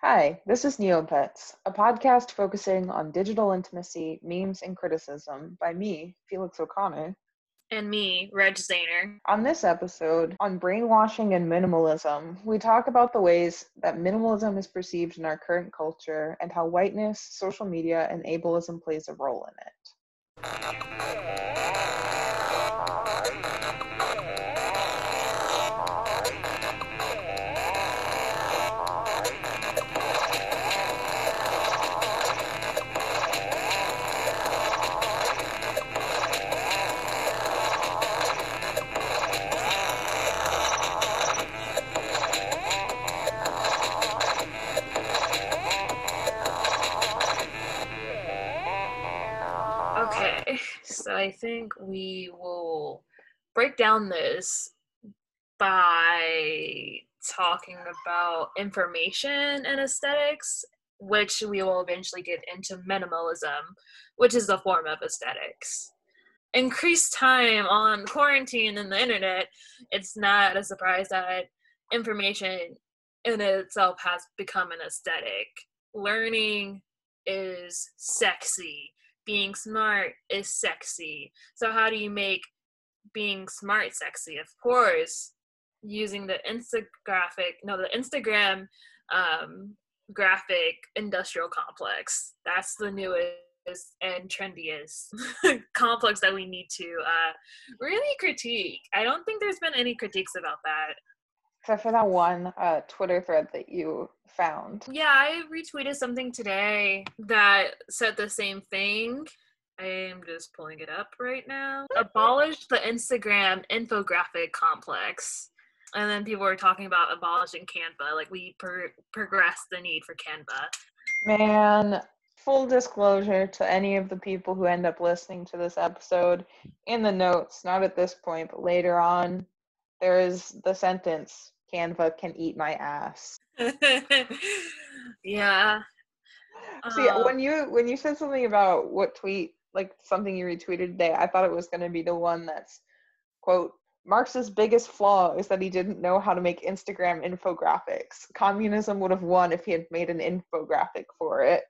Hi, this is Neopets, a podcast focusing on digital intimacy, memes, and criticism by me, Felix O'Connor. And me, Reg Zahner. On this episode, on brainwashing and minimalism, we talk about the ways that minimalism is perceived in our current culture and how whiteness, social media, and ableism plays a role in it. Think we will break down this by talking about information and aesthetics, which we will eventually get into minimalism, which is a form of aesthetics. Increased time on quarantine and the internet, it's not a surprise that information in itself has become an aesthetic. Learning is sexy being smart is sexy. So how do you make being smart sexy? Of course, using the Instagraphic, no, the Instagram um, graphic industrial complex. That's the newest and trendiest complex that we need to uh, really critique. I don't think there's been any critiques about that. Except for that one uh, Twitter thread that you found. Yeah, I retweeted something today that said the same thing. I am just pulling it up right now. Abolish the Instagram infographic complex. And then people were talking about abolishing Canva. Like, we per- progress the need for Canva. Man, full disclosure to any of the people who end up listening to this episode in the notes, not at this point, but later on, there is the sentence Canva can eat my ass. yeah. See, uh, when you when you said something about what tweet, like something you retweeted today, I thought it was going to be the one that's quote Marx's biggest flaw is that he didn't know how to make Instagram infographics. Communism would have won if he had made an infographic for it.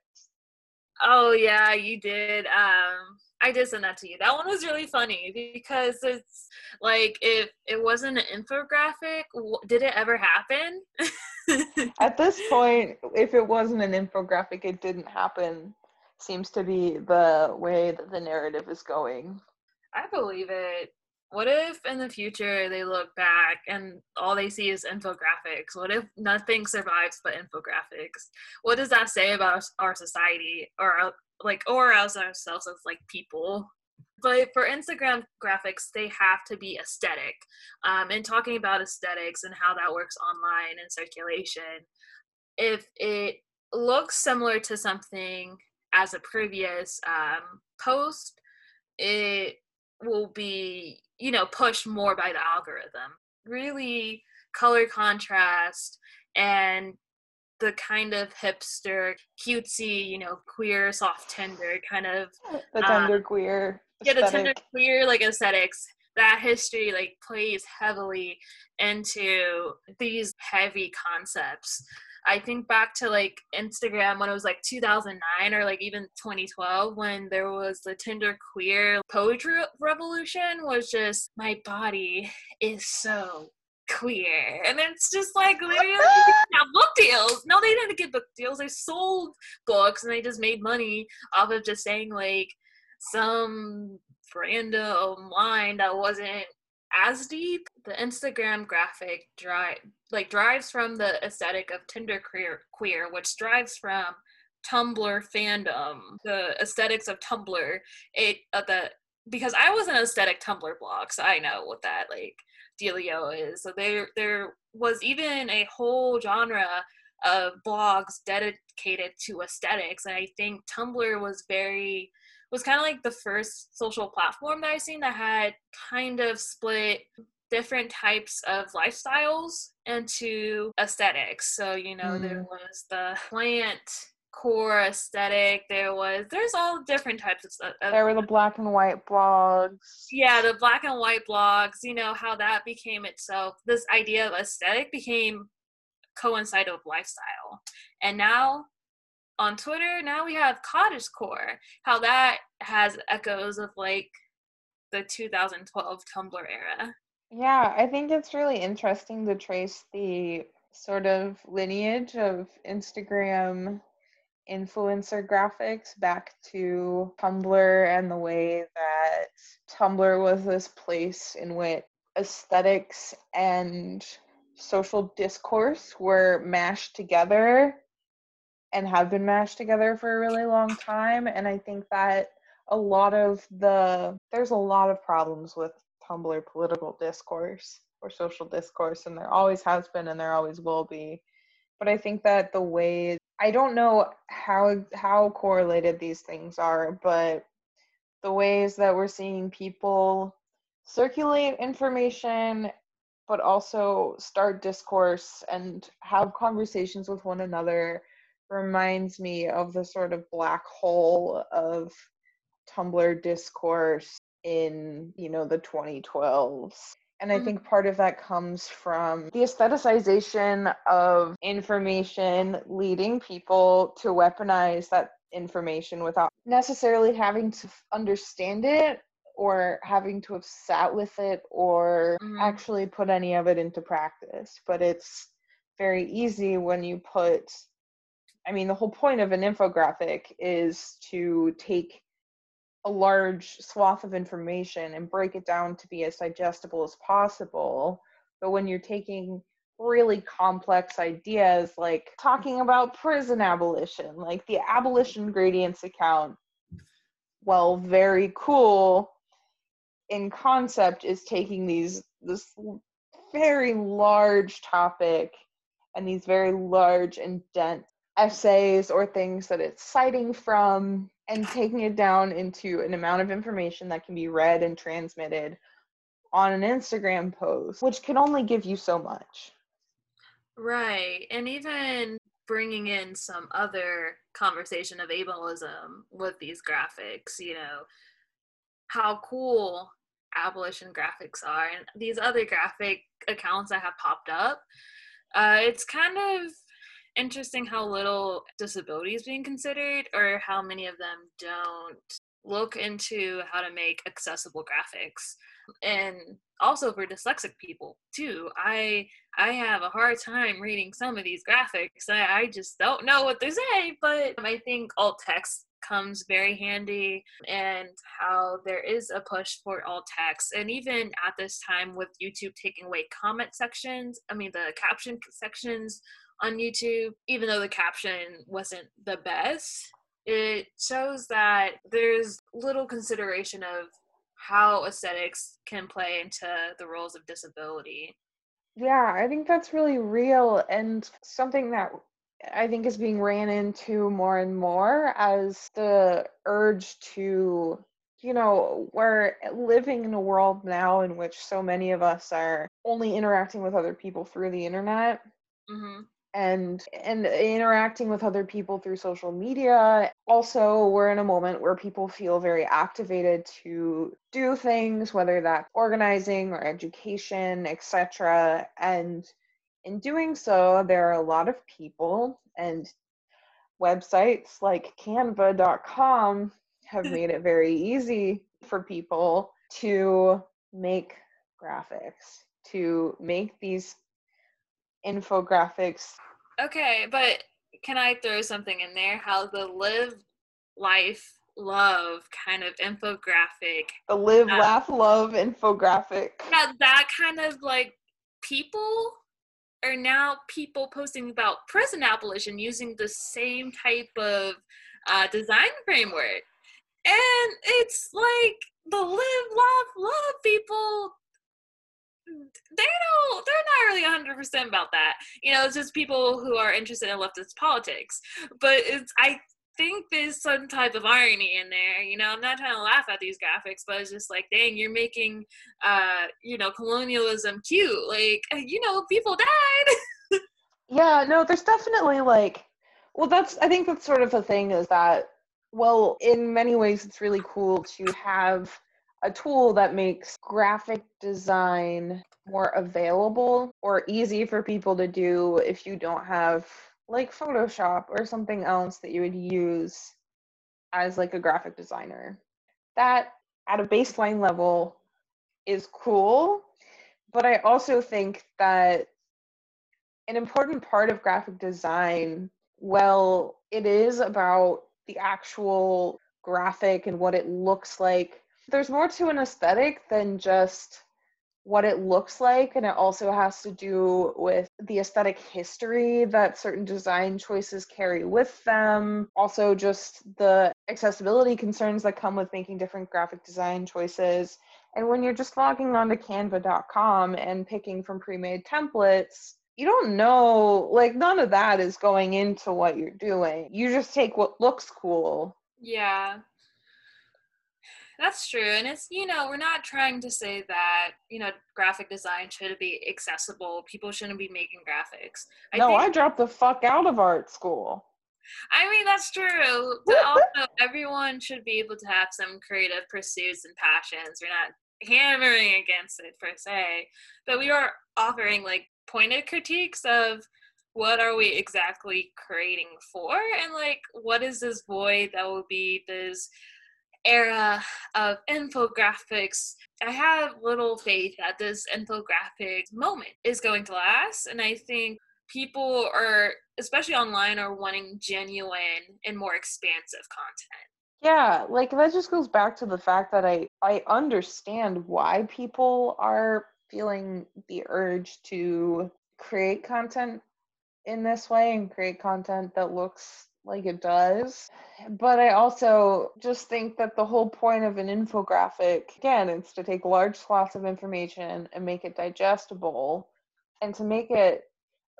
Oh yeah, you did. Um I did send that to you. That one was really funny because it's like if it wasn't an infographic, did it ever happen? At this point, if it wasn't an infographic, it didn't happen. Seems to be the way that the narrative is going. I believe it. What if in the future they look back and all they see is infographics? What if nothing survives but infographics? What does that say about our society or like or ourselves as like people. But for instagram graphics they have to be aesthetic um, and talking about aesthetics and how that works online and circulation if it looks similar to something as a previous um, post it will be you know pushed more by the algorithm. Really color contrast and the kind of hipster, cutesy, you know, queer, soft, tender kind of the tender um, queer. Yeah, the tender queer like aesthetics. That history like plays heavily into these heavy concepts. I think back to like Instagram when it was like 2009 or like even 2012 when there was the tender queer poetry revolution was just my body is so queer. And it's just like literally have book deals. No, they didn't get book deals. They sold books and they just made money off of just saying like some random line that wasn't as deep. The Instagram graphic drive like drives from the aesthetic of tender queer, queer which drives from Tumblr fandom, the aesthetics of Tumblr. It uh, the because I was an aesthetic Tumblr blog, so I know what that like dealio is. So there there was even a whole genre of blogs dedicated to aesthetics, and I think Tumblr was very was kind of like the first social platform that I seen that had kind of split different types of lifestyles into aesthetics. So, you know, mm. there was the plant core aesthetic. There was there's all different types of. There were the black and white blogs. Yeah, the black and white blogs. You know how that became itself. This idea of aesthetic became coincided with lifestyle. And now on Twitter, now we have cottagecore. How that has echoes of like the 2012 Tumblr era. Yeah, I think it's really interesting to trace the sort of lineage of Instagram influencer graphics back to Tumblr and the way that Tumblr was this place in which aesthetics and social discourse were mashed together and have been mashed together for a really long time. And I think that a lot of the, there's a lot of problems with Tumblr political discourse or social discourse, and there always has been and there always will be. But I think that the way I don't know how how correlated these things are, but the ways that we're seeing people circulate information but also start discourse and have conversations with one another reminds me of the sort of black hole of Tumblr discourse in, you know, the 2012s. And I mm-hmm. think part of that comes from the aestheticization of information leading people to weaponize that information without necessarily having to understand it or having to have sat with it or mm-hmm. actually put any of it into practice. But it's very easy when you put, I mean, the whole point of an infographic is to take a large swath of information and break it down to be as digestible as possible. But when you're taking really complex ideas like talking about prison abolition, like the abolition gradients account, well, very cool, in concept is taking these this very large topic and these very large and dense essays or things that it's citing from and taking it down into an amount of information that can be read and transmitted on an Instagram post, which can only give you so much. Right. And even bringing in some other conversation of ableism with these graphics, you know, how cool abolition graphics are and these other graphic accounts that have popped up uh, it's kind of interesting how little disability is being considered or how many of them don't look into how to make accessible graphics. And also for dyslexic people too i i have a hard time reading some of these graphics. I, I just don't know what they say but i think alt text comes very handy and how there is a push for alt text. And even at this time with youtube taking away comment sections i mean the caption sections on youtube even though the caption wasn't the best it shows that there's little consideration of how aesthetics can play into the roles of disability. Yeah i think that's really real and something that I think is being ran into more and more as the urge to, you know, we're living in a world now in which so many of us are only interacting with other people through the internet. Mm-hmm. And and interacting with other people through social media. Also, we're in a moment where people feel very activated to do things, whether that's organizing or education, etc. And in doing so, there are a lot of people and websites like canva.com have made it very easy for people to make graphics, to make these infographics. Okay, but can I throw something in there? How the live life love kind of infographic. The live, um, laugh, love infographic. Yeah, that kind of like people are now people posting about prison abolition using the same type of uh, design framework. And it's like the live, love, love people they don't they're not really 100% about that you know it's just people who are interested in leftist politics but it's i think there's some type of irony in there. You know, I'm not trying to laugh at these graphics, but it's just like, dang, you're making, uh, you know, colonialism cute. Like, you know, people died. yeah, no, there's definitely like, well, that's, I think that's sort of the thing is that, well, in many ways, it's really cool to have a tool that makes graphic design more available or easy for people to do if you don't have like Photoshop or something else that you would use as like a graphic designer. That at a baseline level is cool, but I also think that an important part of graphic design, well, it is about the actual graphic and what it looks like. There's more to an aesthetic than just what it looks like and it also has to do with the aesthetic history that certain design choices carry with them. Also just the accessibility concerns that come with making different graphic design choices. And when you're just logging onto canva.com and picking from pre-made templates you don't know like none of that is going into what you're doing. You just take what looks cool. Yeah that's true. And it's, you know, we're not trying to say that, you know, graphic design should be accessible. People shouldn't be making graphics. I no, think, I dropped the fuck out of art school. I mean, that's true. But also, everyone should be able to have some creative pursuits and passions. We're not hammering against it per se, but we are offering like pointed critiques of what are we exactly creating for and like what is this void that will be this era of infographics, I have little faith that this infographic moment is going to last. And I think people are, especially online, are wanting genuine and more expansive content. Yeah, like that just goes back to the fact that I I understand why people are feeling the urge to create content in this way and create content that looks like it does. But I also just think that the whole point of an infographic, again, is to take large swaths of information and make it digestible and to make it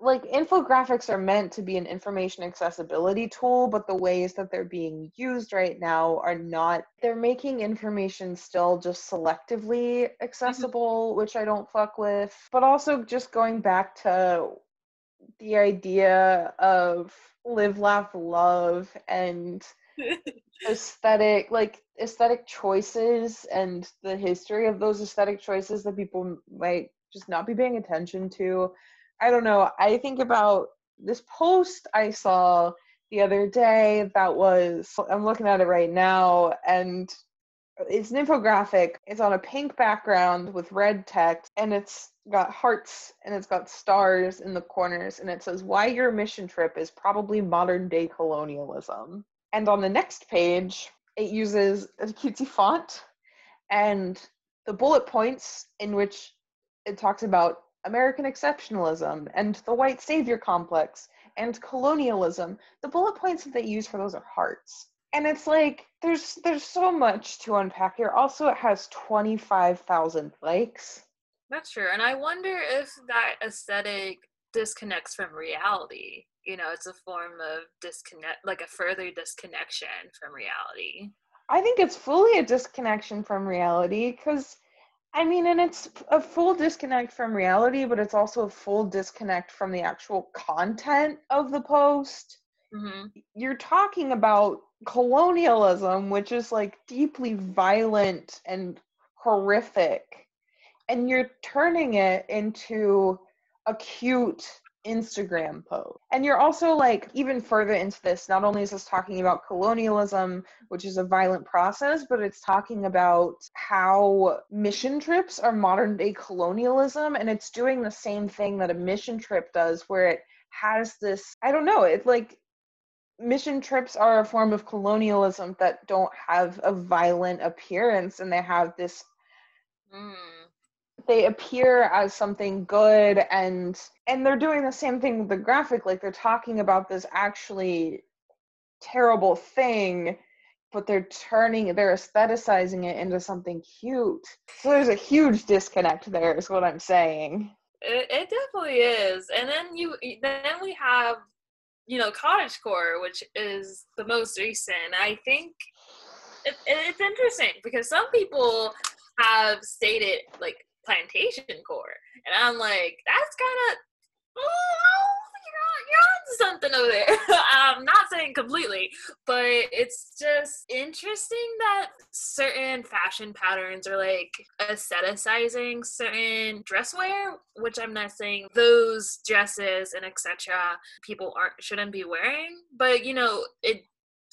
like infographics are meant to be an information accessibility tool, but the ways that they're being used right now are not. They're making information still just selectively mm-hmm. accessible, which I don't fuck with. But also just going back to the idea of live laugh love and aesthetic like aesthetic choices and the history of those aesthetic choices that people might just not be paying attention to i don't know i think about this post i saw the other day that was i'm looking at it right now and it's an infographic. It's on a pink background with red text, and it's got hearts and it's got stars in the corners, and it says, Why your mission trip is probably modern day colonialism. And on the next page, it uses a cutesy font and the bullet points in which it talks about American exceptionalism and the white savior complex and colonialism. The bullet points that they use for those are hearts and it's like there's there's so much to unpack here also it has 25,000 likes that's true and i wonder if that aesthetic disconnects from reality you know it's a form of disconnect like a further disconnection from reality. I think it's fully a disconnection from reality because i mean and it's a full disconnect from reality but it's also a full disconnect from the actual content of the post. Mm-hmm. you're talking about colonialism, which is like deeply violent and horrific, and you're turning it into a cute Instagram post. And you're also like even further into this, not only is this talking about colonialism, which is a violent process, but it's talking about how mission trips are modern day colonialism. And it's doing the same thing that a mission trip does, where it has this, I don't know, it's like mission trips are a form of colonialism that don't have a violent appearance and they have this mm. They appear as something good and and they're doing the same thing with the graphic like they're talking about this actually terrible thing but they're turning they're aestheticizing it into something cute. So there's a huge disconnect there is what i'm saying. It, it definitely is. And then you then we have you know, cottagecore, which is the most recent. I think it, it's interesting because some people have stated like plantation core, and I'm like, that's kind of oh, you're, you're on something over there. I'm not saying completely, but it's just interesting that certain fashion patterns are like aestheticizing certain dress wear, which I'm not saying those dresses and etc. people aren't shouldn't be wearing, but you know, it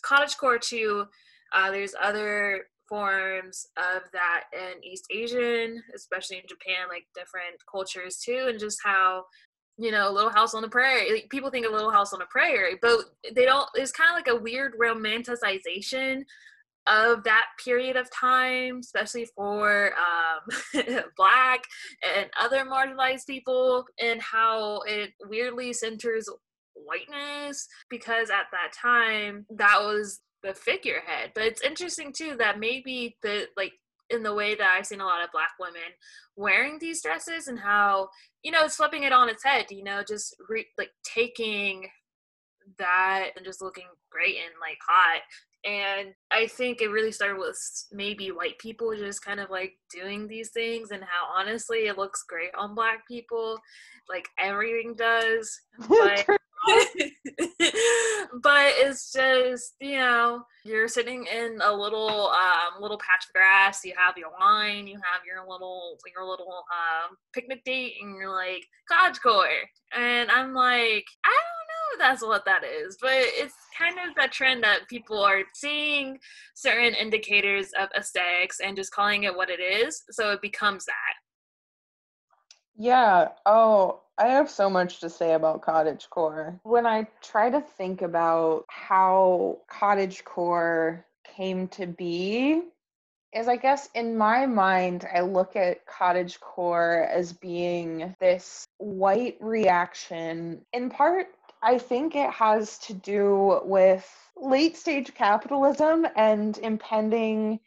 cottage core too. Uh, there's other forms of that in East Asian, especially in Japan, like different cultures too, and just how you know, Little House on the Prairie. Like, people think of Little House on the Prairie, but they don't. It's kind of like a weird romanticization of that period of time, especially for um, Black and other marginalized people, and how it weirdly centers whiteness because at that time that was the figurehead. But it's interesting too that maybe the like in the way that I've seen a lot of black women wearing these dresses and how you know it's flipping it on its head. You know, just re- like taking that and just looking great and like hot. And I think it really started with maybe white people just kind of like doing these things and how honestly it looks great on black people. Like everything does. But but it's just you know you're sitting in a little um, little patch of grass you have your wine you have your little your little um, picnic date and you're like cottagecore and i'm like i don't know that's what that is but it's kind of that trend that people are seeing certain indicators of aesthetics and just calling it what it is so it becomes that. Yeah. Oh I have so much to say about cottage core. When I try to think about how cottage core came to be, is I guess in my mind, I look at cottage core as being this white reaction. In part, I think it has to do with late stage capitalism and impending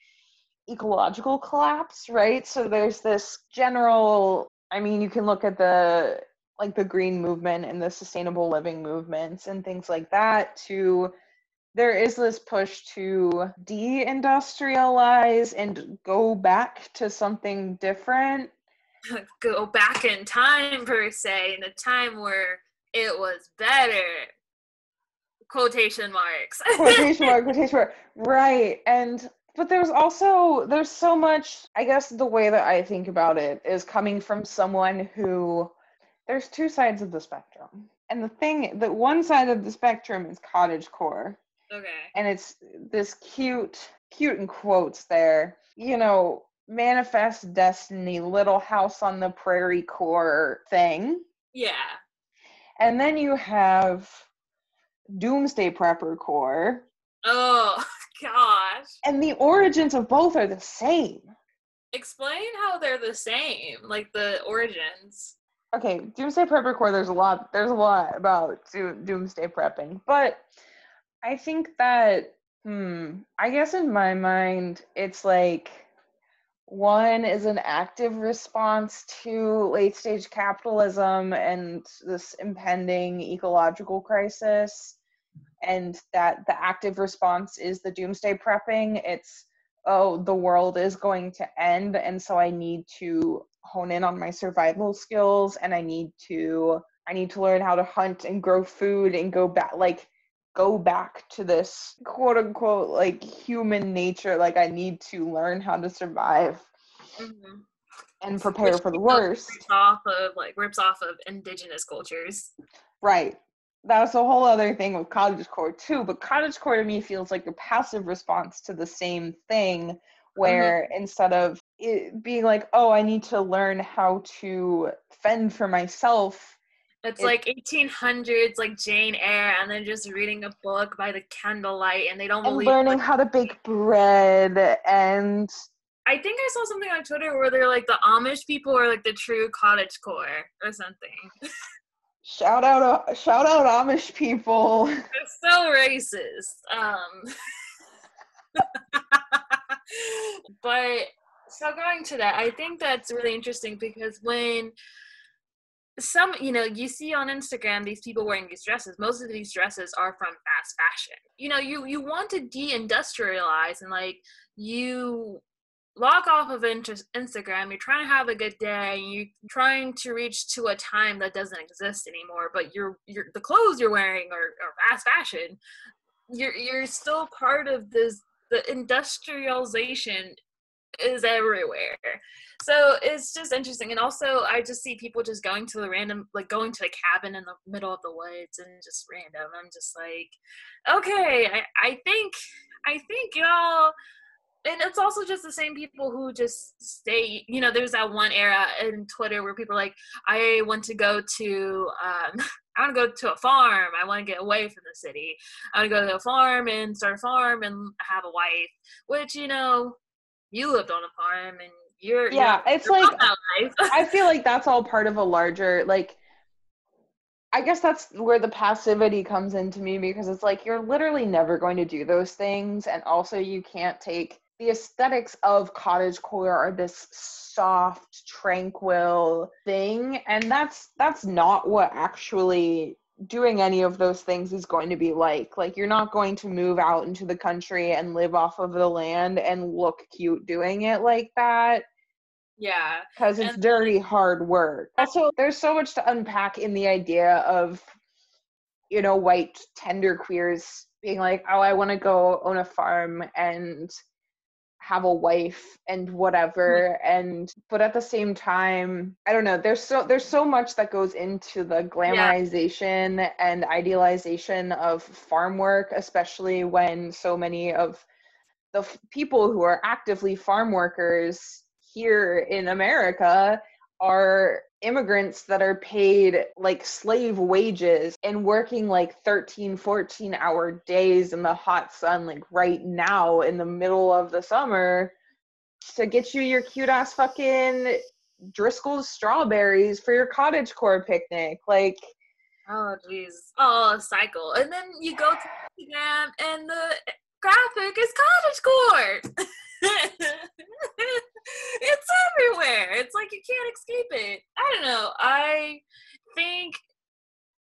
ecological collapse, right? So there's this general I mean, you can look at the like the green movement and the sustainable living movements and things like that to there is this push to deindustrialize and go back to something different. Go back in time per se in a time where it was better. Quotation marks. Quotation mark quotation mark. Right and but there's also there's so much i guess the way that i think about it is coming from someone who there's two sides of the spectrum. And the thing, that one side of the spectrum is cottage core. Okay. And it's this cute, cute in quotes there, you know, manifest destiny, little house on the prairie core thing. Yeah. And then you have doomsday prepper core. Oh, gosh. And the origins of both are the same. Explain how they're the same, like the origins okay, doomsday prepper core. There's a lot. There's a lot about doomsday prepping, but I think that hmm. I guess in my mind, it's like one is an active response to late stage capitalism and this impending ecological crisis and that the active response is the doomsday prepping it's oh the world is going to end and so i need to hone in on my survival skills and I need to I need to learn how to hunt and grow food and go back like go back to this quote unquote like human nature like I need to learn how to survive mm-hmm. and prepare Which for the worst. rips off of like rips off of indigenous cultures. Right that's a whole other thing with cottage core too but cottage core to me feels like a passive response to the same thing where mm-hmm. instead of it being like, oh, I need to learn how to fend for myself. It's it, like 1800s, like Jane Eyre, and then just reading a book by the candlelight, and they don't and learning like, how to bake bread and. I think I saw something on Twitter where they're like the Amish people are like the true cottage core or something. shout out, uh, shout out Amish people. It's so racist. Um. but so going to that, I think that's really interesting because when some you know you see on instagram these people wearing these dresses most of these dresses are from fast fashion you know you you want to deindustrialize and like you log off of instagram you're trying to have a good day you're trying to reach to a time that doesn't exist anymore but you're you're the clothes you're wearing are, are fast fashion you're you're still part of this the industrialization is everywhere. So it's just interesting. And also I just see people just going to the random like going to the cabin in the middle of the woods and just random. I'm just like, okay, I, I think I think y'all and it's also just the same people who just stay you know there's that one era in twitter where people are like i want to go to um, i want to go to a farm i want to get away from the city i want to go to a farm and start a farm and have a wife which you know you lived on a farm and you're yeah you're, it's you're like i feel like that's all part of a larger like I guess that's where the passivity comes into me because it's like you're literally never going to do those things. And also, you can't take the aesthetics of cottage core are this soft tranquil thing and that's that's not what actually doing any of those things is going to be like. Like you're not going to move out into the country and live off of the land and look cute doing it like that. Yeah because it's and- dirty hard work. Also there's so much to unpack in the idea of you know white tender queers being like oh i want to go own a farm and have a wife and whatever mm-hmm. and but at the same time i don't know there's so there's so much that goes into the glamorization yeah. and idealization of farm work especially when so many of the f- people who are actively farm workers here in america are immigrants that are paid like slave wages and working like 13 14 hour days in the hot sun like right now in the middle of the summer to get you your cute ass fucking Driscoll's strawberries for your cottage core picnic like oh jeez. Oh cycle. And then you go to Instagram and the graphic is cottage core it's everywhere. It's like you can't escape it. I don't know. I think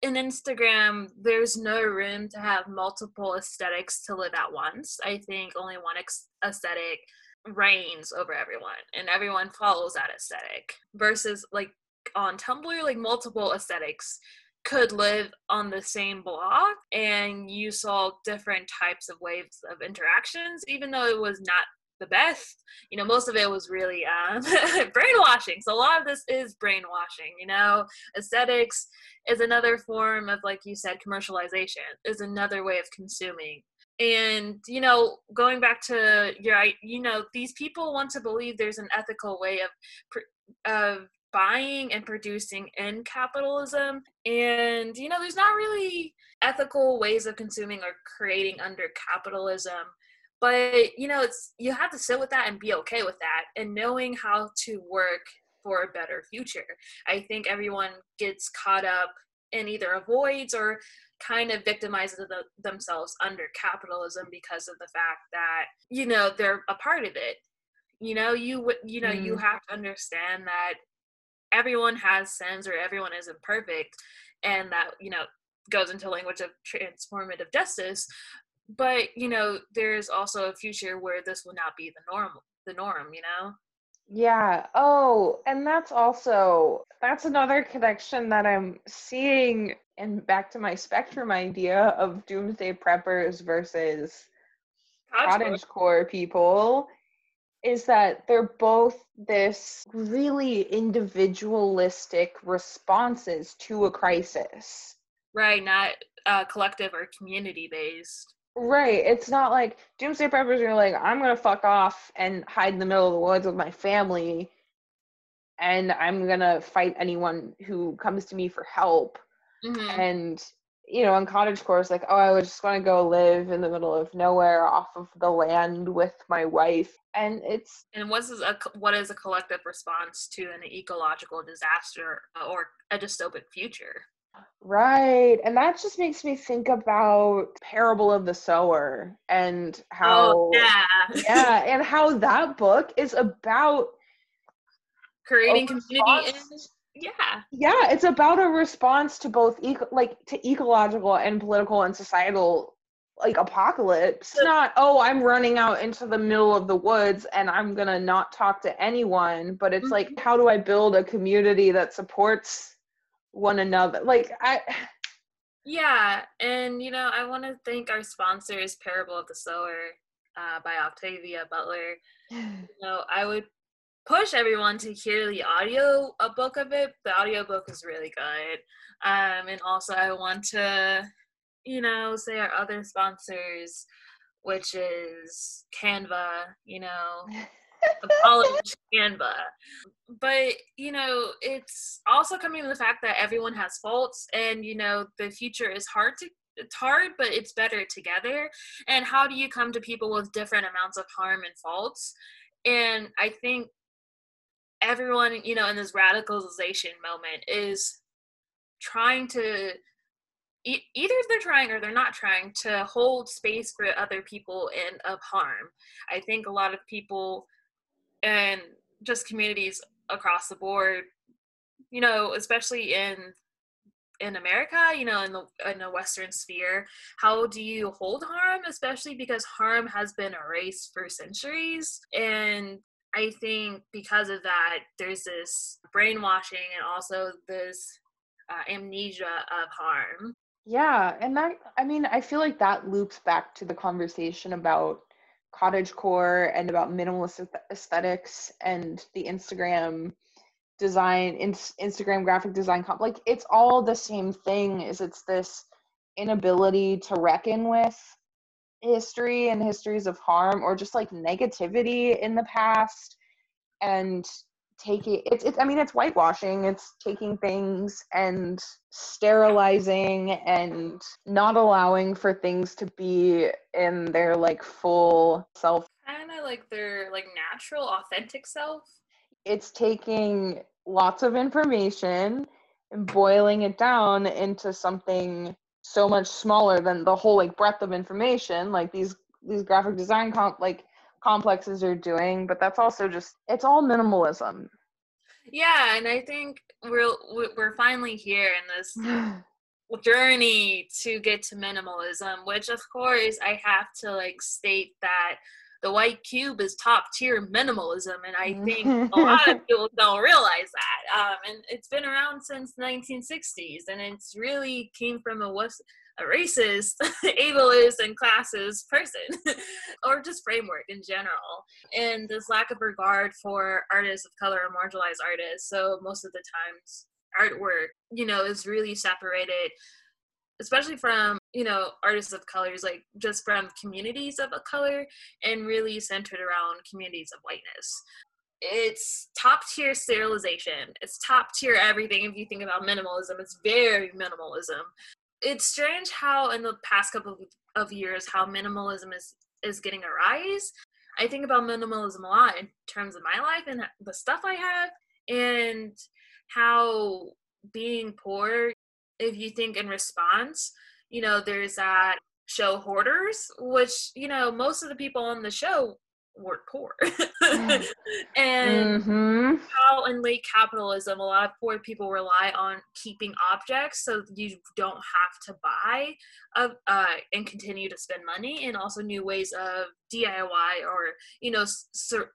in Instagram, there's no room to have multiple aesthetics to live at once. I think only one ex- aesthetic reigns over everyone, and everyone follows that aesthetic. Versus like on Tumblr, like multiple aesthetics could live on the same block and you saw different types of waves of interactions even though it was not the best. You know most of it was really um, brainwashing. So a lot of this is brainwashing you know? Aesthetics is another form of like you said commercialization is another way of consuming. And you know going back to your you know these people want to believe there's an ethical way of of buying and producing in capitalism and you know there's not really ethical ways of consuming or creating under capitalism but you know it's you have to sit with that and be okay with that and knowing how to work for a better future i think everyone gets caught up and either avoids or kind of victimizes the, themselves under capitalism because of the fact that you know they're a part of it you know you you know mm. you have to understand that everyone has sins or everyone is imperfect and that you know goes into language of transformative justice. But you know there's also a future where this will not be the norm the norm you know? Yeah. Oh and that's also that's another connection that i'm seeing and back to my spectrum idea of doomsday preppers versus cottage core people is that they're both this really individualistic responses to a crisis right not uh, collective or community based Right. It's not like doomsday preppers are like, I'm gonna fuck off and hide in the middle of the woods with my family and I'm gonna fight anyone who comes to me for help. Mm-hmm. And you know, on cottage course, like, oh, I was just gonna go live in the middle of nowhere off of the land with my wife. And it's and what is a what is a collective response to an ecological disaster or a dystopic future? Right. And that just makes me think about Parable of the Sower and how oh, yeah. yeah, and how that book is about creating community and yeah. Yeah, it's about a response to both eco- like to ecological and political and societal like apocalypse. It's not, oh, I'm running out into the middle of the woods and I'm going to not talk to anyone, but it's mm-hmm. like how do I build a community that supports one another. Like I Yeah, and you know, I want to thank our sponsors, Parable of the Sower uh, by Octavia Butler. You know, I would push everyone to hear the audio a book of it. The audio book is really good. Um, and also, I want to, you know, say our other sponsors, which is Canva. You know, the college Canva. But you know, it's also coming to the fact that everyone has faults, and you know, the future is hard to it's hard, but it's better together. And how do you come to people with different amounts of harm and faults? And I think everyone, you know, in this radicalization moment is trying to either they're trying or they're not trying to hold space for other people and of harm. I think a lot of people and just communities across the board, you know, especially in in America, you know, in the in the Western sphere, how do you hold harm, especially because harm has been erased for centuries, and I think because of that, there's this brainwashing and also this uh, amnesia of harm. Yeah, and that I mean, I feel like that loops back to the conversation about cottage core and about minimalist aesthetics and the Instagram design in, Instagram graphic design comp like it's all the same thing is it's this inability to reckon with history and histories of harm or just like negativity in the past and taking it's, it's i mean it's whitewashing it's taking things and sterilizing and not allowing for things to be in their like full self. Kind of like their like natural authentic self. It's taking lots of information and boiling it down into something so much smaller than the whole like breadth of information like these these graphic design comp like complexes are doing but that's also just it's all minimalism. Yeah and i think we're we're finally here in this journey to get to minimalism which of course i have to like state that the white cube is top tier minimalism and i think a lot of people don't realize that um, and it's been around since the 1960s and it's really came from a west a racist, ableist, and classist person, or just framework in general. And this lack of regard for artists of color or marginalized artists. So most of the times, artwork, you know, is really separated especially from you know artists of colors like just from communities of a color and really centered around communities of whiteness. It's top tier sterilization. It's top tier everything if you think about minimalism it's very minimalism. It's strange how in the past couple of years how minimalism is is getting a rise. I think about minimalism a lot in terms of my life and the stuff i have and how being poor if you think in response, you know, there's that show Hoarders, which, you know, most of the people on the show were poor. and mm-hmm. how in late capitalism, a lot of poor people rely on keeping objects so you don't have to buy uh, uh, and continue to spend money, and also new ways of DIY or, you know,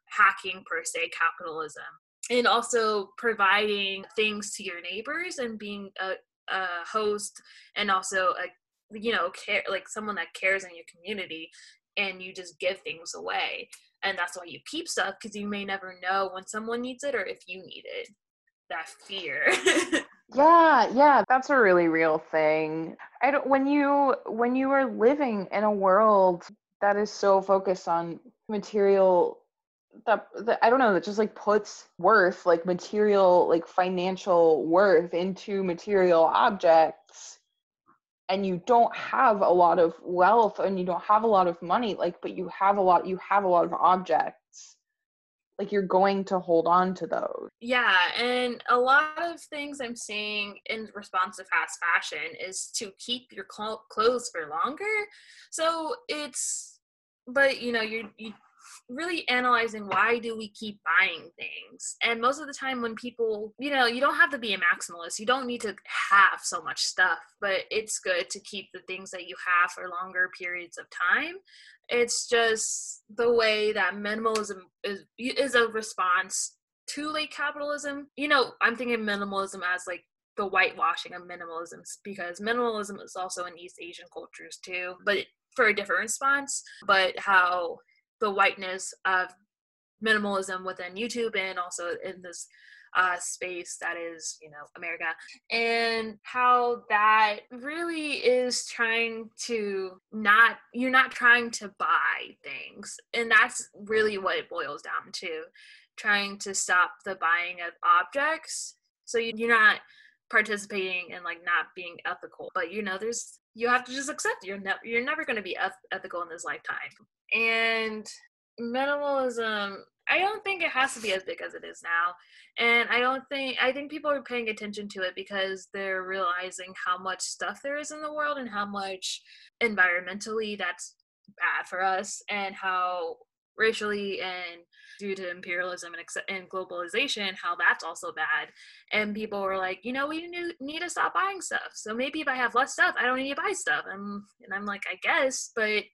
hacking per se capitalism. And also providing things to your neighbors and being a, a host and also a you know care like someone that cares in your community and you just give things away. And that's why you keep stuff because you may never know when someone needs it or if you need it that fear. Yeah yeah that's a really real thing. I don't when you when you are living in a world that is so focused on material that, that I don't know that just like puts worth like material like financial worth into material objects and you don't have a lot of wealth and you don't have a lot of money like but you have a lot you have a lot of objects like you're going to hold on to those. Yeah and a lot of things i'm seeing in response to fast fashion is to keep your cl- clothes for longer. So it's but you know you you really analyzing why do we keep buying things. And most of the time when people you know you don't have to be a maximalist. You don't need to have so much stuff but it's good to keep the things that you have for longer periods of time. It's just the way that minimalism is is a response to late capitalism. You know i'm thinking minimalism as like the whitewashing of minimalism because minimalism is also in East Asian cultures too, but for a different response. But how the whiteness of minimalism within YouTube and also in this uh, space that is, you know, America, and how that really is trying to not, you're not trying to buy things. And that's really what it boils down to trying to stop the buying of objects. So you're not participating in like not being ethical but you know there's you have to just accept you're never you're never going to be eth- ethical in this lifetime and minimalism i don't think it has to be as big as it is now and i don't think i think people are paying attention to it because they're realizing how much stuff there is in the world and how much environmentally that's bad for us and how racially and due to imperialism and, globalization how that's also bad. And people were like you know we need to stop buying stuff. So maybe if i have less stuff i don't need to buy stuff. And, and i'm like i guess but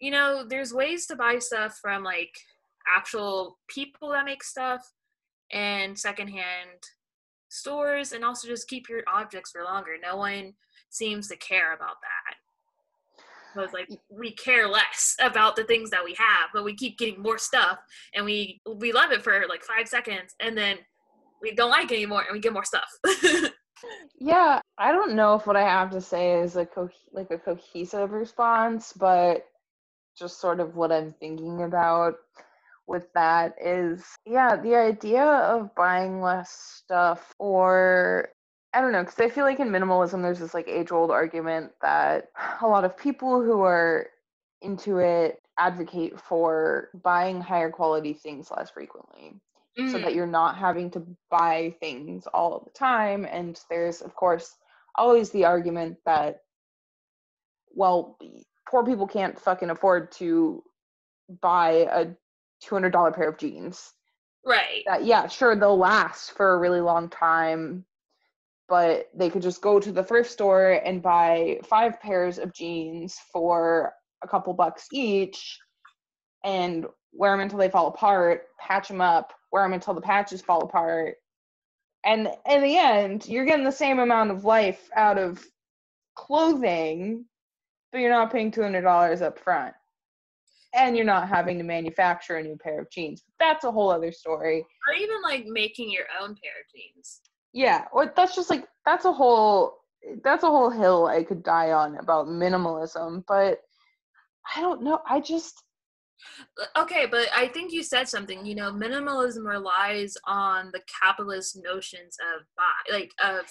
you know there's ways to buy stuff from like actual people that make stuff and secondhand stores and also just keep your objects for longer no one seems to care about that so it's like we care less about the things that we have, but we keep getting more stuff, and we we love it for like five seconds, and then we don't like it anymore, and we get more stuff. yeah, I don't know if what I have to say is a co- like a cohesive response, but just sort of what I'm thinking about with that is yeah, the idea of buying less stuff or I don't know, because I feel like in minimalism, there's this like age old argument that a lot of people who are into it advocate for buying higher quality things less frequently mm. so that mm. you're not having to buy things all the time. And there's, of course, always the argument that, well, poor people can't fucking afford to buy a $200 pair of jeans. Right. That, yeah, sure, they'll last for a really long time but they could just go to the thrift store and buy five pairs of jeans for a couple bucks each and wear them until they fall apart, patch them up, wear them until the patches fall apart. And in the end, you're getting the same amount of life out of clothing, but you're not paying $200 up front. And you're not having to manufacture a new pair of jeans. That's a whole other story. Or even like making your own pair of jeans yeah or that's just like that's a whole that's a whole hill i could die on about minimalism but i don't know i just okay but i think you said something you know minimalism relies on the capitalist notions of buy like of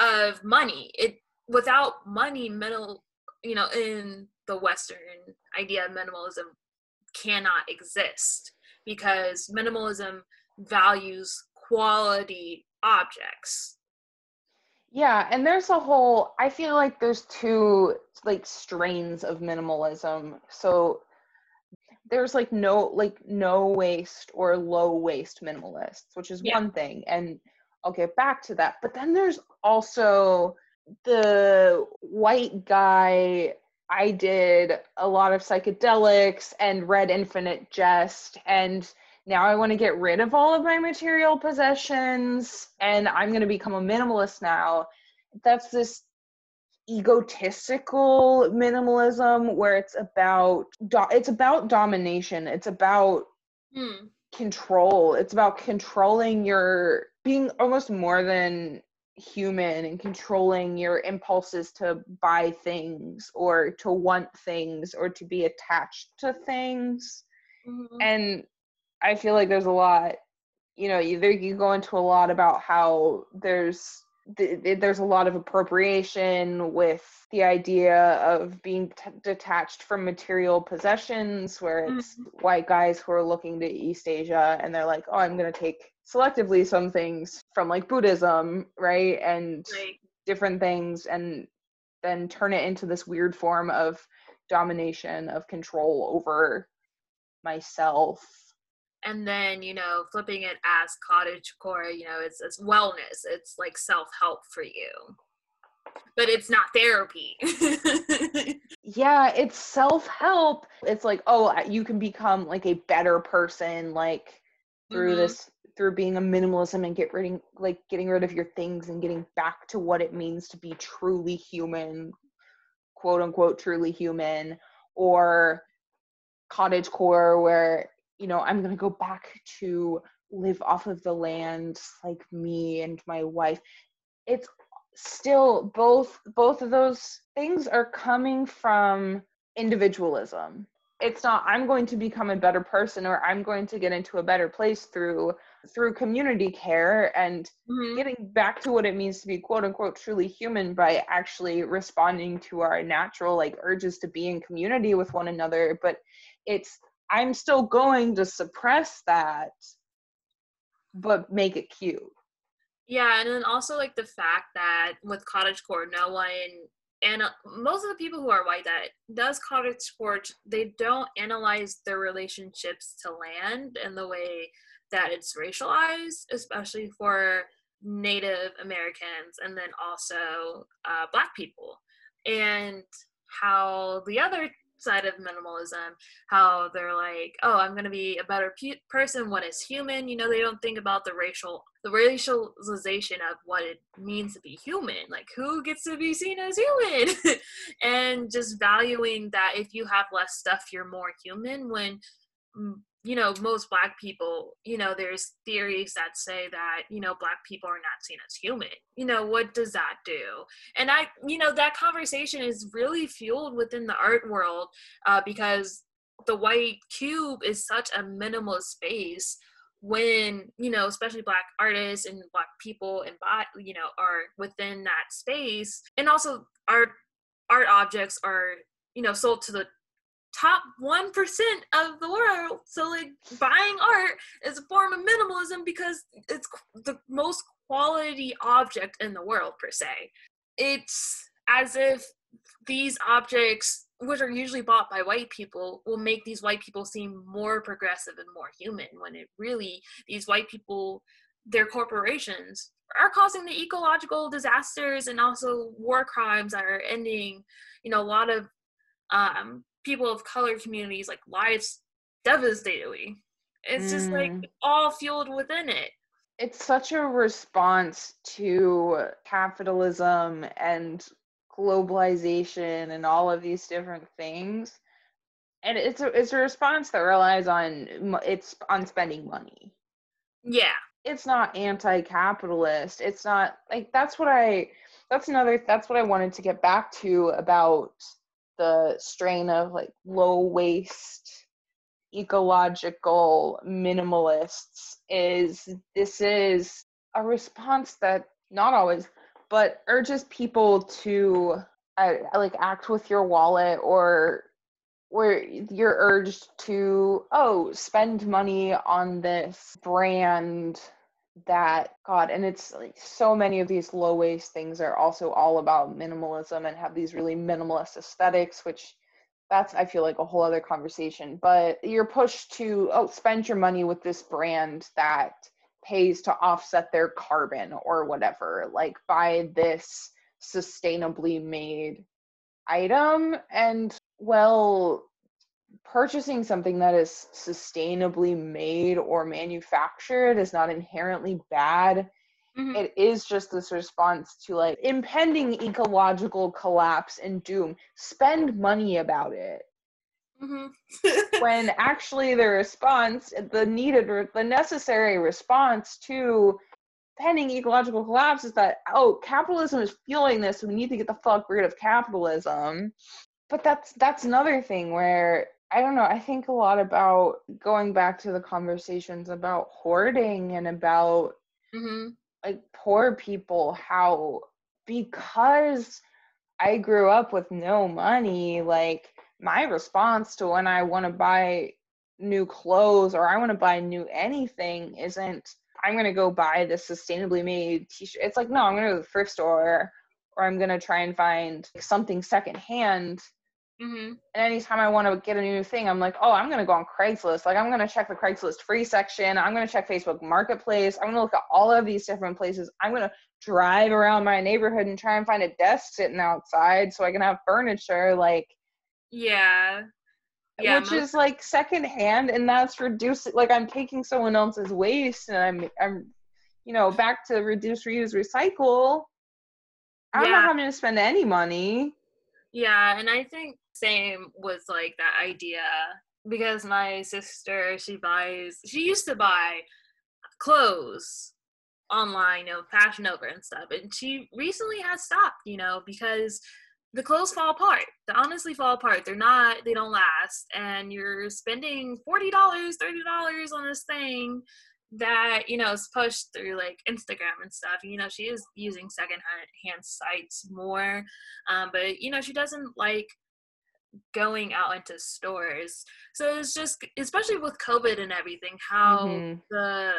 of money it without money middle you know in the western idea of minimalism cannot exist because minimalism values quality objects. Yeah, and there's a whole I feel like there's two like strains of minimalism. So there's like no like no waste or low waste minimalists, which is yeah. one thing and I'll get back to that. But then there's also the white guy I did a lot of psychedelics and read Infinite Jest and now I want to get rid of all of my material possessions and I'm going to become a minimalist now. That's this egotistical minimalism where it's about do- it's about domination. It's about hmm. control. It's about controlling your being almost more than human and controlling your impulses to buy things or to want things or to be attached to things. Mm-hmm. And I feel like there's a lot, you know, either you go into a lot about how there's there's a lot of appropriation with the idea of being t- detached from material possessions where it's mm-hmm. white guys who are looking to east asia and they're like oh i'm going to take selectively some things from like buddhism right and right. different things and then turn it into this weird form of domination of control over myself. And then you know flipping it as cottage core you know it's, it's wellness. It's like self-help for you. But it's not therapy. Yeah it's self-help. It's like oh you can become like a better person like through mm-hmm. this through being a minimalism and get rid like getting rid of your things and getting back to what it means to be truly human quote unquote truly human or cottage core where you know i'm to go back to live off of the land like me and my wife. It's still both both of those things are coming from individualism it's not i'm going to become a better person or i'm going to get into a better place through through community care and mm-hmm. getting back to what it means to be quote unquote truly human by actually responding to our natural like urges to be in community with one another but it's i'm still going to suppress that but make it cute yeah and then also like the fact that with cottage core no one and uh, most of the people who are white that does cottage core they don't analyze their relationships to land in the way that it's racialized especially for native americans and then also uh, black people. And how the other side of minimalism how they're like oh i'm going to be a better pe- person when it's human you know they don't think about the racial the racialization of what it means to be human like who gets to be seen as human? And just valuing that if you have less stuff you're more human when mm, you know most black people you know there's theories that say that you know black people are not seen as human. You know what does that do? And i you know that conversation is really fueled within the art world uh, because the white cube is such a minimal space when you know especially black artists and black people and bot you know are within that space. And also art art objects are you know sold to the top 1% of the world. So, like, buying art is a form of minimalism because it's the most quality object in the world, per se. It's as if these objects, which are usually bought by white people, will make these white people seem more progressive and more human when it really, these white people, their corporations, are causing the ecological disasters and also war crimes that are ending, you know, a lot of um, people of color communities like lives devastatingly. It's mm. just like mm. all fueled within it. It's such a response to capitalism and globalization and all of these different things. And it's a, it's a response that relies on it's on spending money. Yeah. It's not anti-capitalist. It's not like that's what I that's another that's what I wanted to get back to about the strain of like low waste ecological minimalists is this is a response that not always but urges people to uh, like act with your wallet or where you're urged to oh spend money on this brand that god and it's like so many of these low waste things are also all about minimalism and have these really minimalist aesthetics which that's i feel like a whole other conversation but you're pushed to oh spend your money with this brand that pays to offset their carbon or whatever like buy this sustainably made item and well purchasing something that is sustainably made or manufactured is not inherently bad. Mm-hmm. It is just this response to like impending ecological collapse and doom. Spend money about it. Mm-hmm. when actually the response, the needed, the necessary response to pending ecological collapse is that oh capitalism is fueling this so we need to get the fuck rid of capitalism but that's that's another thing where I don't know. I think a lot about going back to the conversations about hoarding and about mm-hmm. like poor people, how because I grew up with no money, like my response to when I want to buy new clothes or I want to buy new anything isn't I'm going to go buy this sustainably made t-shirt. It's like, no, I'm going to go to the thrift store or I'm going to try and find something secondhand Mm-hmm. And anytime I want to get a new thing, I'm like, oh, I'm going to go on Craigslist. Like, I'm going to check the Craigslist free section. I'm going to check Facebook Marketplace. I'm going to look at all of these different places. I'm going to drive around my neighborhood and try and find a desk sitting outside so I can have furniture. Like, yeah. yeah, which most- is like secondhand, and that's reducing. Like I'm taking someone else's waste, and I'm I'm, you know, back to reduce, reuse, recycle. I'm yeah. not having to spend any money. Yeah, and I think same was like that idea because my sister she buys she used to buy clothes online, you know, Fashion Nova and stuff, and she recently has stopped, you know, because the clothes fall apart. They honestly fall apart. They're not. They don't last, and you're spending forty dollars, thirty dollars on this thing that you know is pushed through like Instagram and stuff. You know, she is using second hand sites more, um, but you know she doesn't like going out into stores. So it's just, especially with COVID and everything, how mm-hmm. the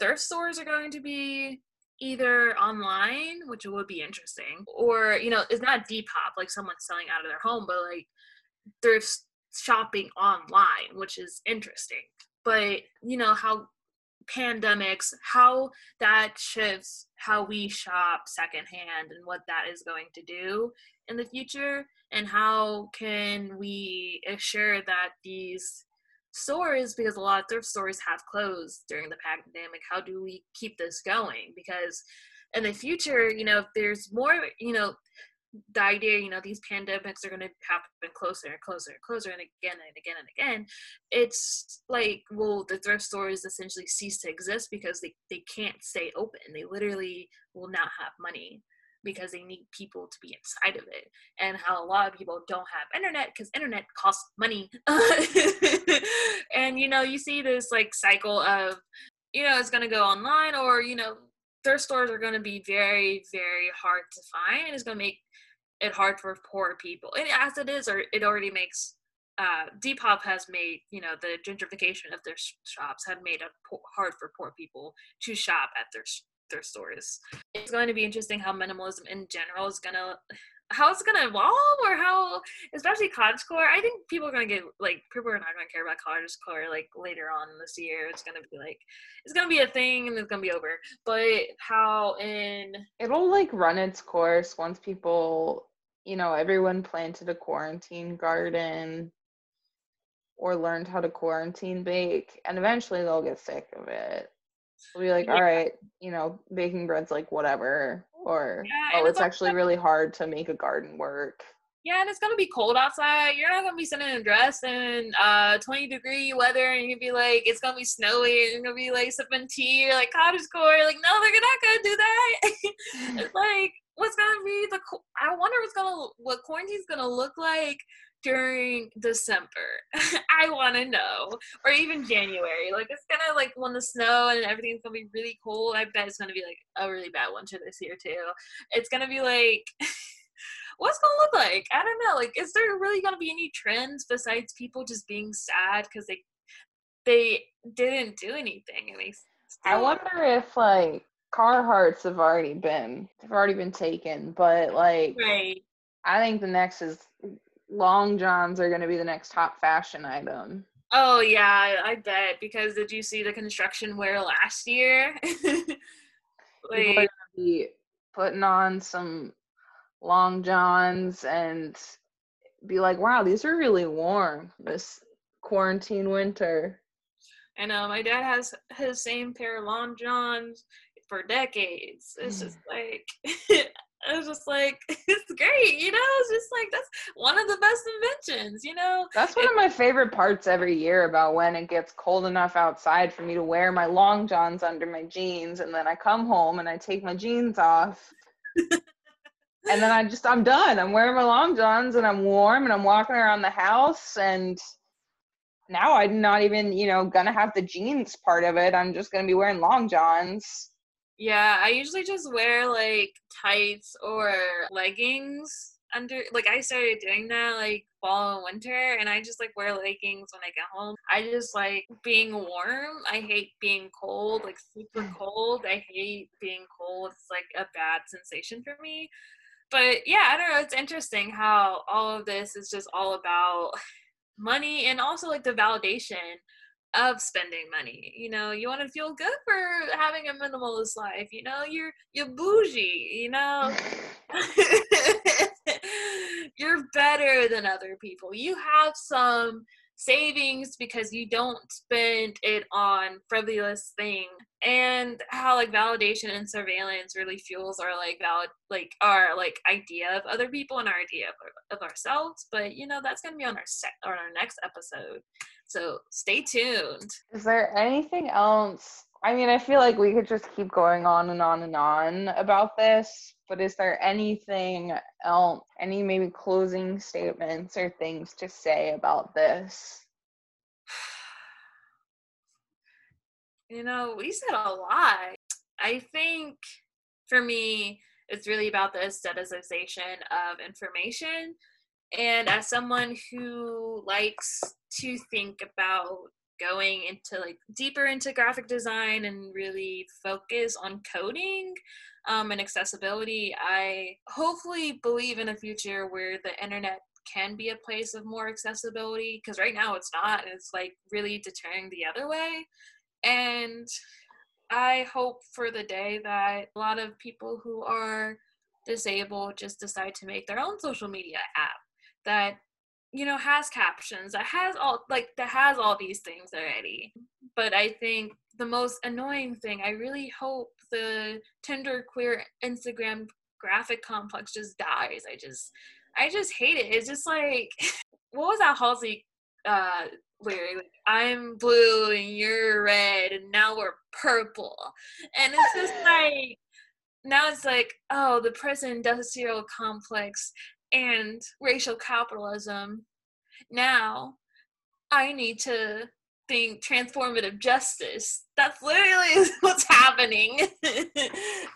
thrift stores are going to be either online, which would be interesting, or you know, it's not Depop like someone selling out of their home, but like thrift shopping online, which is interesting. But you know how pandemics, how that shifts how we shop secondhand and what that is going to do in the future, and how can we assure that these stores because a lot of thrift stores have closed during the pandemic how do we keep this going? Because in the future you know if there's more you know the idea you know these pandemics are going to happen closer and closer and closer and again and again and again it's like well the thrift stores essentially cease to exist because they, they can't stay open. They literally will not have money because they need people to be inside of it. And how a lot of people don't have internet because internet costs money. And you know you see this like cycle of you know it's going to go online or you know thrift stores are going to be very very hard to find and it's going to make it hard for poor people and as it is or it already makes uh, Depop has made, you know, the gentrification of their shops have made it hard for poor people to shop at their their stores. It's going to be interesting how minimalism in general is gonna how it's gonna evolve or how especially cottagecore i think people are gonna get like people are not gonna care about cottagecore like later on this year it's gonna be like it's gonna be a thing and it's gonna be over but how in it'll like run its course once people you know everyone planted a quarantine garden or learned how to quarantine bake and eventually they'll get sick of it We'll be like, yeah. all right, you know, baking bread's like whatever. Or, yeah, oh, it's, it's actually really hard to make a garden work. Yeah, and it's gonna be cold outside. You're not gonna be sitting in a dress in uh 20 degree weather and you'd be like, it's gonna be snowy and you're gonna be like sipping tea or like cottage core. Like, no, they're not gonna do that. it's like, what's gonna be the, I wonder what's gonna, what quarantine's gonna look like during December. I want to know, or even January. Like it's gonna like when the snow and everything's gonna be really cold. I bet it's gonna be like a really bad winter this year too. It's gonna be like. what's gonna look like? I don't know. Like, is there really gonna be any trends besides people just being sad because they they didn't do anything? And I wonder if like Carhartts have already been have already been taken, but like right. I think the next is long johns are going to be the next hot fashion item. Oh yeah, I bet. Because did you see the construction wear last year? like, be putting on some long johns and be like, "Wow, these are really warm this quarantine winter." I know my dad has his same pair of long johns for decades. It's mm. just like I was just like, it's great, you know. It's just like that's one of the best inventions, you know. That's one it, of my favorite parts every year about when it gets cold enough outside for me to wear my long johns under my jeans, and then I come home and I take my jeans off, and then I just I'm done. I'm wearing my long johns and I'm warm and I'm walking around the house and now I'm not even you know gonna have the jeans part of it. I'm just gonna be wearing long johns. Yeah, I usually just wear like tights or leggings under like I started doing that like fall and winter and I just like wear leggings when I get home. I just like being warm. I hate being cold, like super mm. cold. I hate being cold. It's like a bad sensation for me. But yeah, I don't know, it's interesting how all of this is just all about money and also like the validation of spending money. You know, you want to feel good for having a minimalist life. You know, you're you're bougie. You know, you're better than other people. You have some savings because you don't spend it on frivolous thing. And how like validation and surveillance really fuels our like valid like our like idea of other people and our idea of, of ourselves. But you know that's gonna be on our set on our next episode. So stay tuned. Is there anything else I mean, I feel like we could just keep going on and on and on about this, but is there anything else, any maybe closing statements or things to say about this? You know, we said a lot. I think for me, it's really about the aestheticization of information. And as someone who likes to think about going into like deeper into graphic design and really focus on coding um, and accessibility, I hopefully believe in a future where the internet can be a place of more accessibility because right now it's not. It's like really deterring the other way. And I hope for the day that a lot of people who are disabled just decide to make their own social media app that you know has captions that has all like that has all these things already. But i think the most annoying thing i really hope the tender queer instagram graphic complex just dies. I just i just hate it. It's just like what was that halsey uh lyric like, i'm blue and you're red and now we're purple. And it's just like now it's like oh the prison industrial complex and racial capitalism. Now I need to think transformative justice. That's literally what's happening.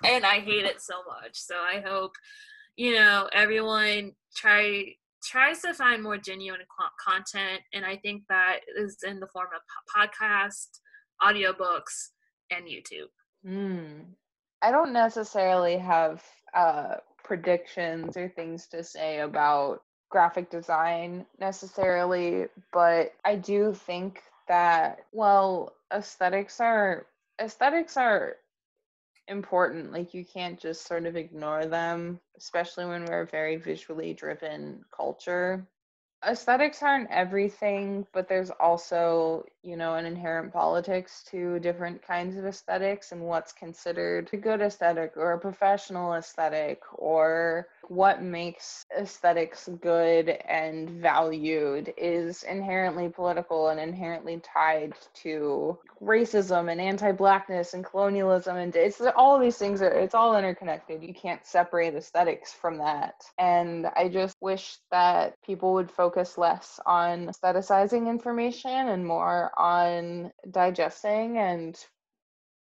and I hate it so much. So I hope, you know, everyone try tries to find more genuine content and I think that is in the form of podcast, audiobooks, and YouTube. Mm. I don't necessarily have uh predictions or things to say about graphic design necessarily, but I do think that well, aesthetics are aesthetics are important. Like you can't just sort of ignore them, especially when we're a very visually driven culture aesthetics aren't everything, but there's also, you know, an inherent politics to different kinds of aesthetics and what's considered a good aesthetic or a professional aesthetic or what makes aesthetics good and valued is inherently political and inherently tied to racism and anti-blackness and colonialism and it's all these things are it's all interconnected. You can't separate aesthetics from that. And i just wish that people would focus less on aestheticizing information and more on digesting and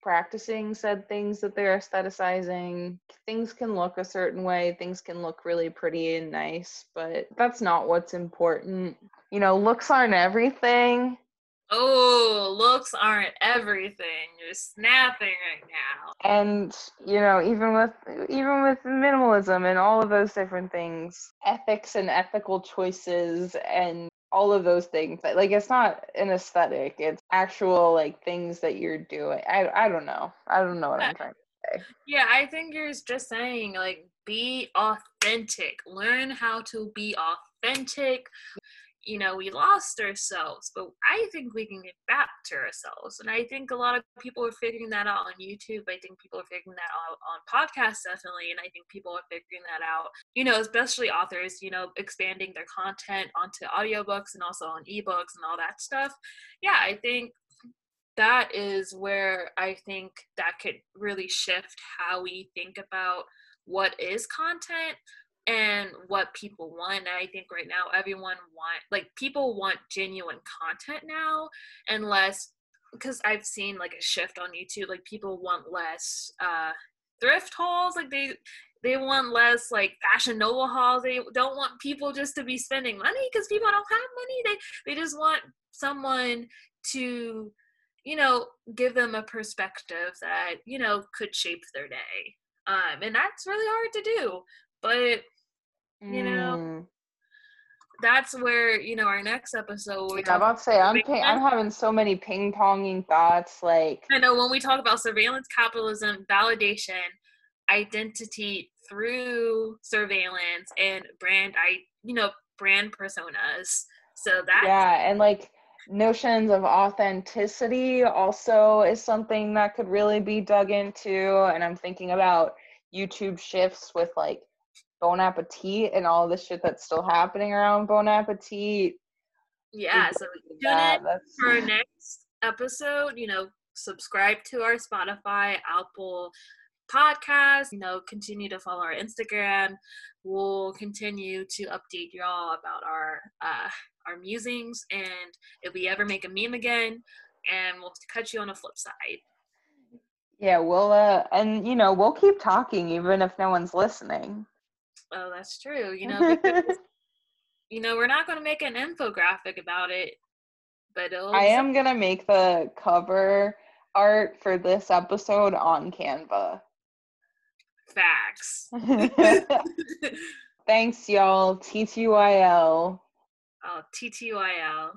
practicing said things that they're aestheticizing. Things can look a certain way, things can look really pretty and nice, but that's not what's important. You know, looks aren't everything. Oh, looks aren't everything. You're snapping right now. And you know, even with even with minimalism and all of those different things, ethics and ethical choices and all of those things like it's not an aesthetic. It's actual like things that you're doing. I i don't know. I don't know what i'm uh, trying to say. yeah i think you're just saying like be authentic. Learn how to be authentic you know, we lost ourselves, but I think we can get back to ourselves. And I think a lot of people are figuring that out on YouTube. I think people are figuring that out on podcasts, definitely. And I think people are figuring that out, you know, especially authors, you know, expanding their content onto audiobooks and also on ebooks and all that stuff. Yeah, I think that is where I think that could really shift how we think about what is content and what people want. I think right now everyone want like people want genuine content now and less because I've seen like a shift on YouTube. Like people want less uh thrift hauls. Like they they want less like Fashion Nova hauls. They don't want people just to be spending money because people don't have money. They they just want someone to you know give them a perspective that you know could shape their day um and that's really hard to do but you know mm. that's where you know our next episode yeah, I'm about to say I'm ping- I'm having so many ping ponging thoughts like I know when we talk about surveillance capitalism validation identity through surveillance and brand I you know, brand personas. So that yeah, and like notions of authenticity also is something that could really be dug into. And I'm thinking about YouTube shifts with like Bon Appetit and all the shit that's still happening around Bon Appetit. Yeah, so tune in for our next episode. You know, subscribe to our Spotify, Apple podcast. You know, continue to follow our Instagram. We'll continue to update y'all about our uh, our musings, and if we ever make a meme again, and we'll catch you on the flip side. Yeah, we'll uh, and you know, we'll keep talking even if no one's listening. Oh, that's true. You know, because, you know, we're not going to make an infographic about it, but I am gonna make the cover art for this episode on Canva. Facts. Thanks, y'all. TTYL. Oh, TTYL.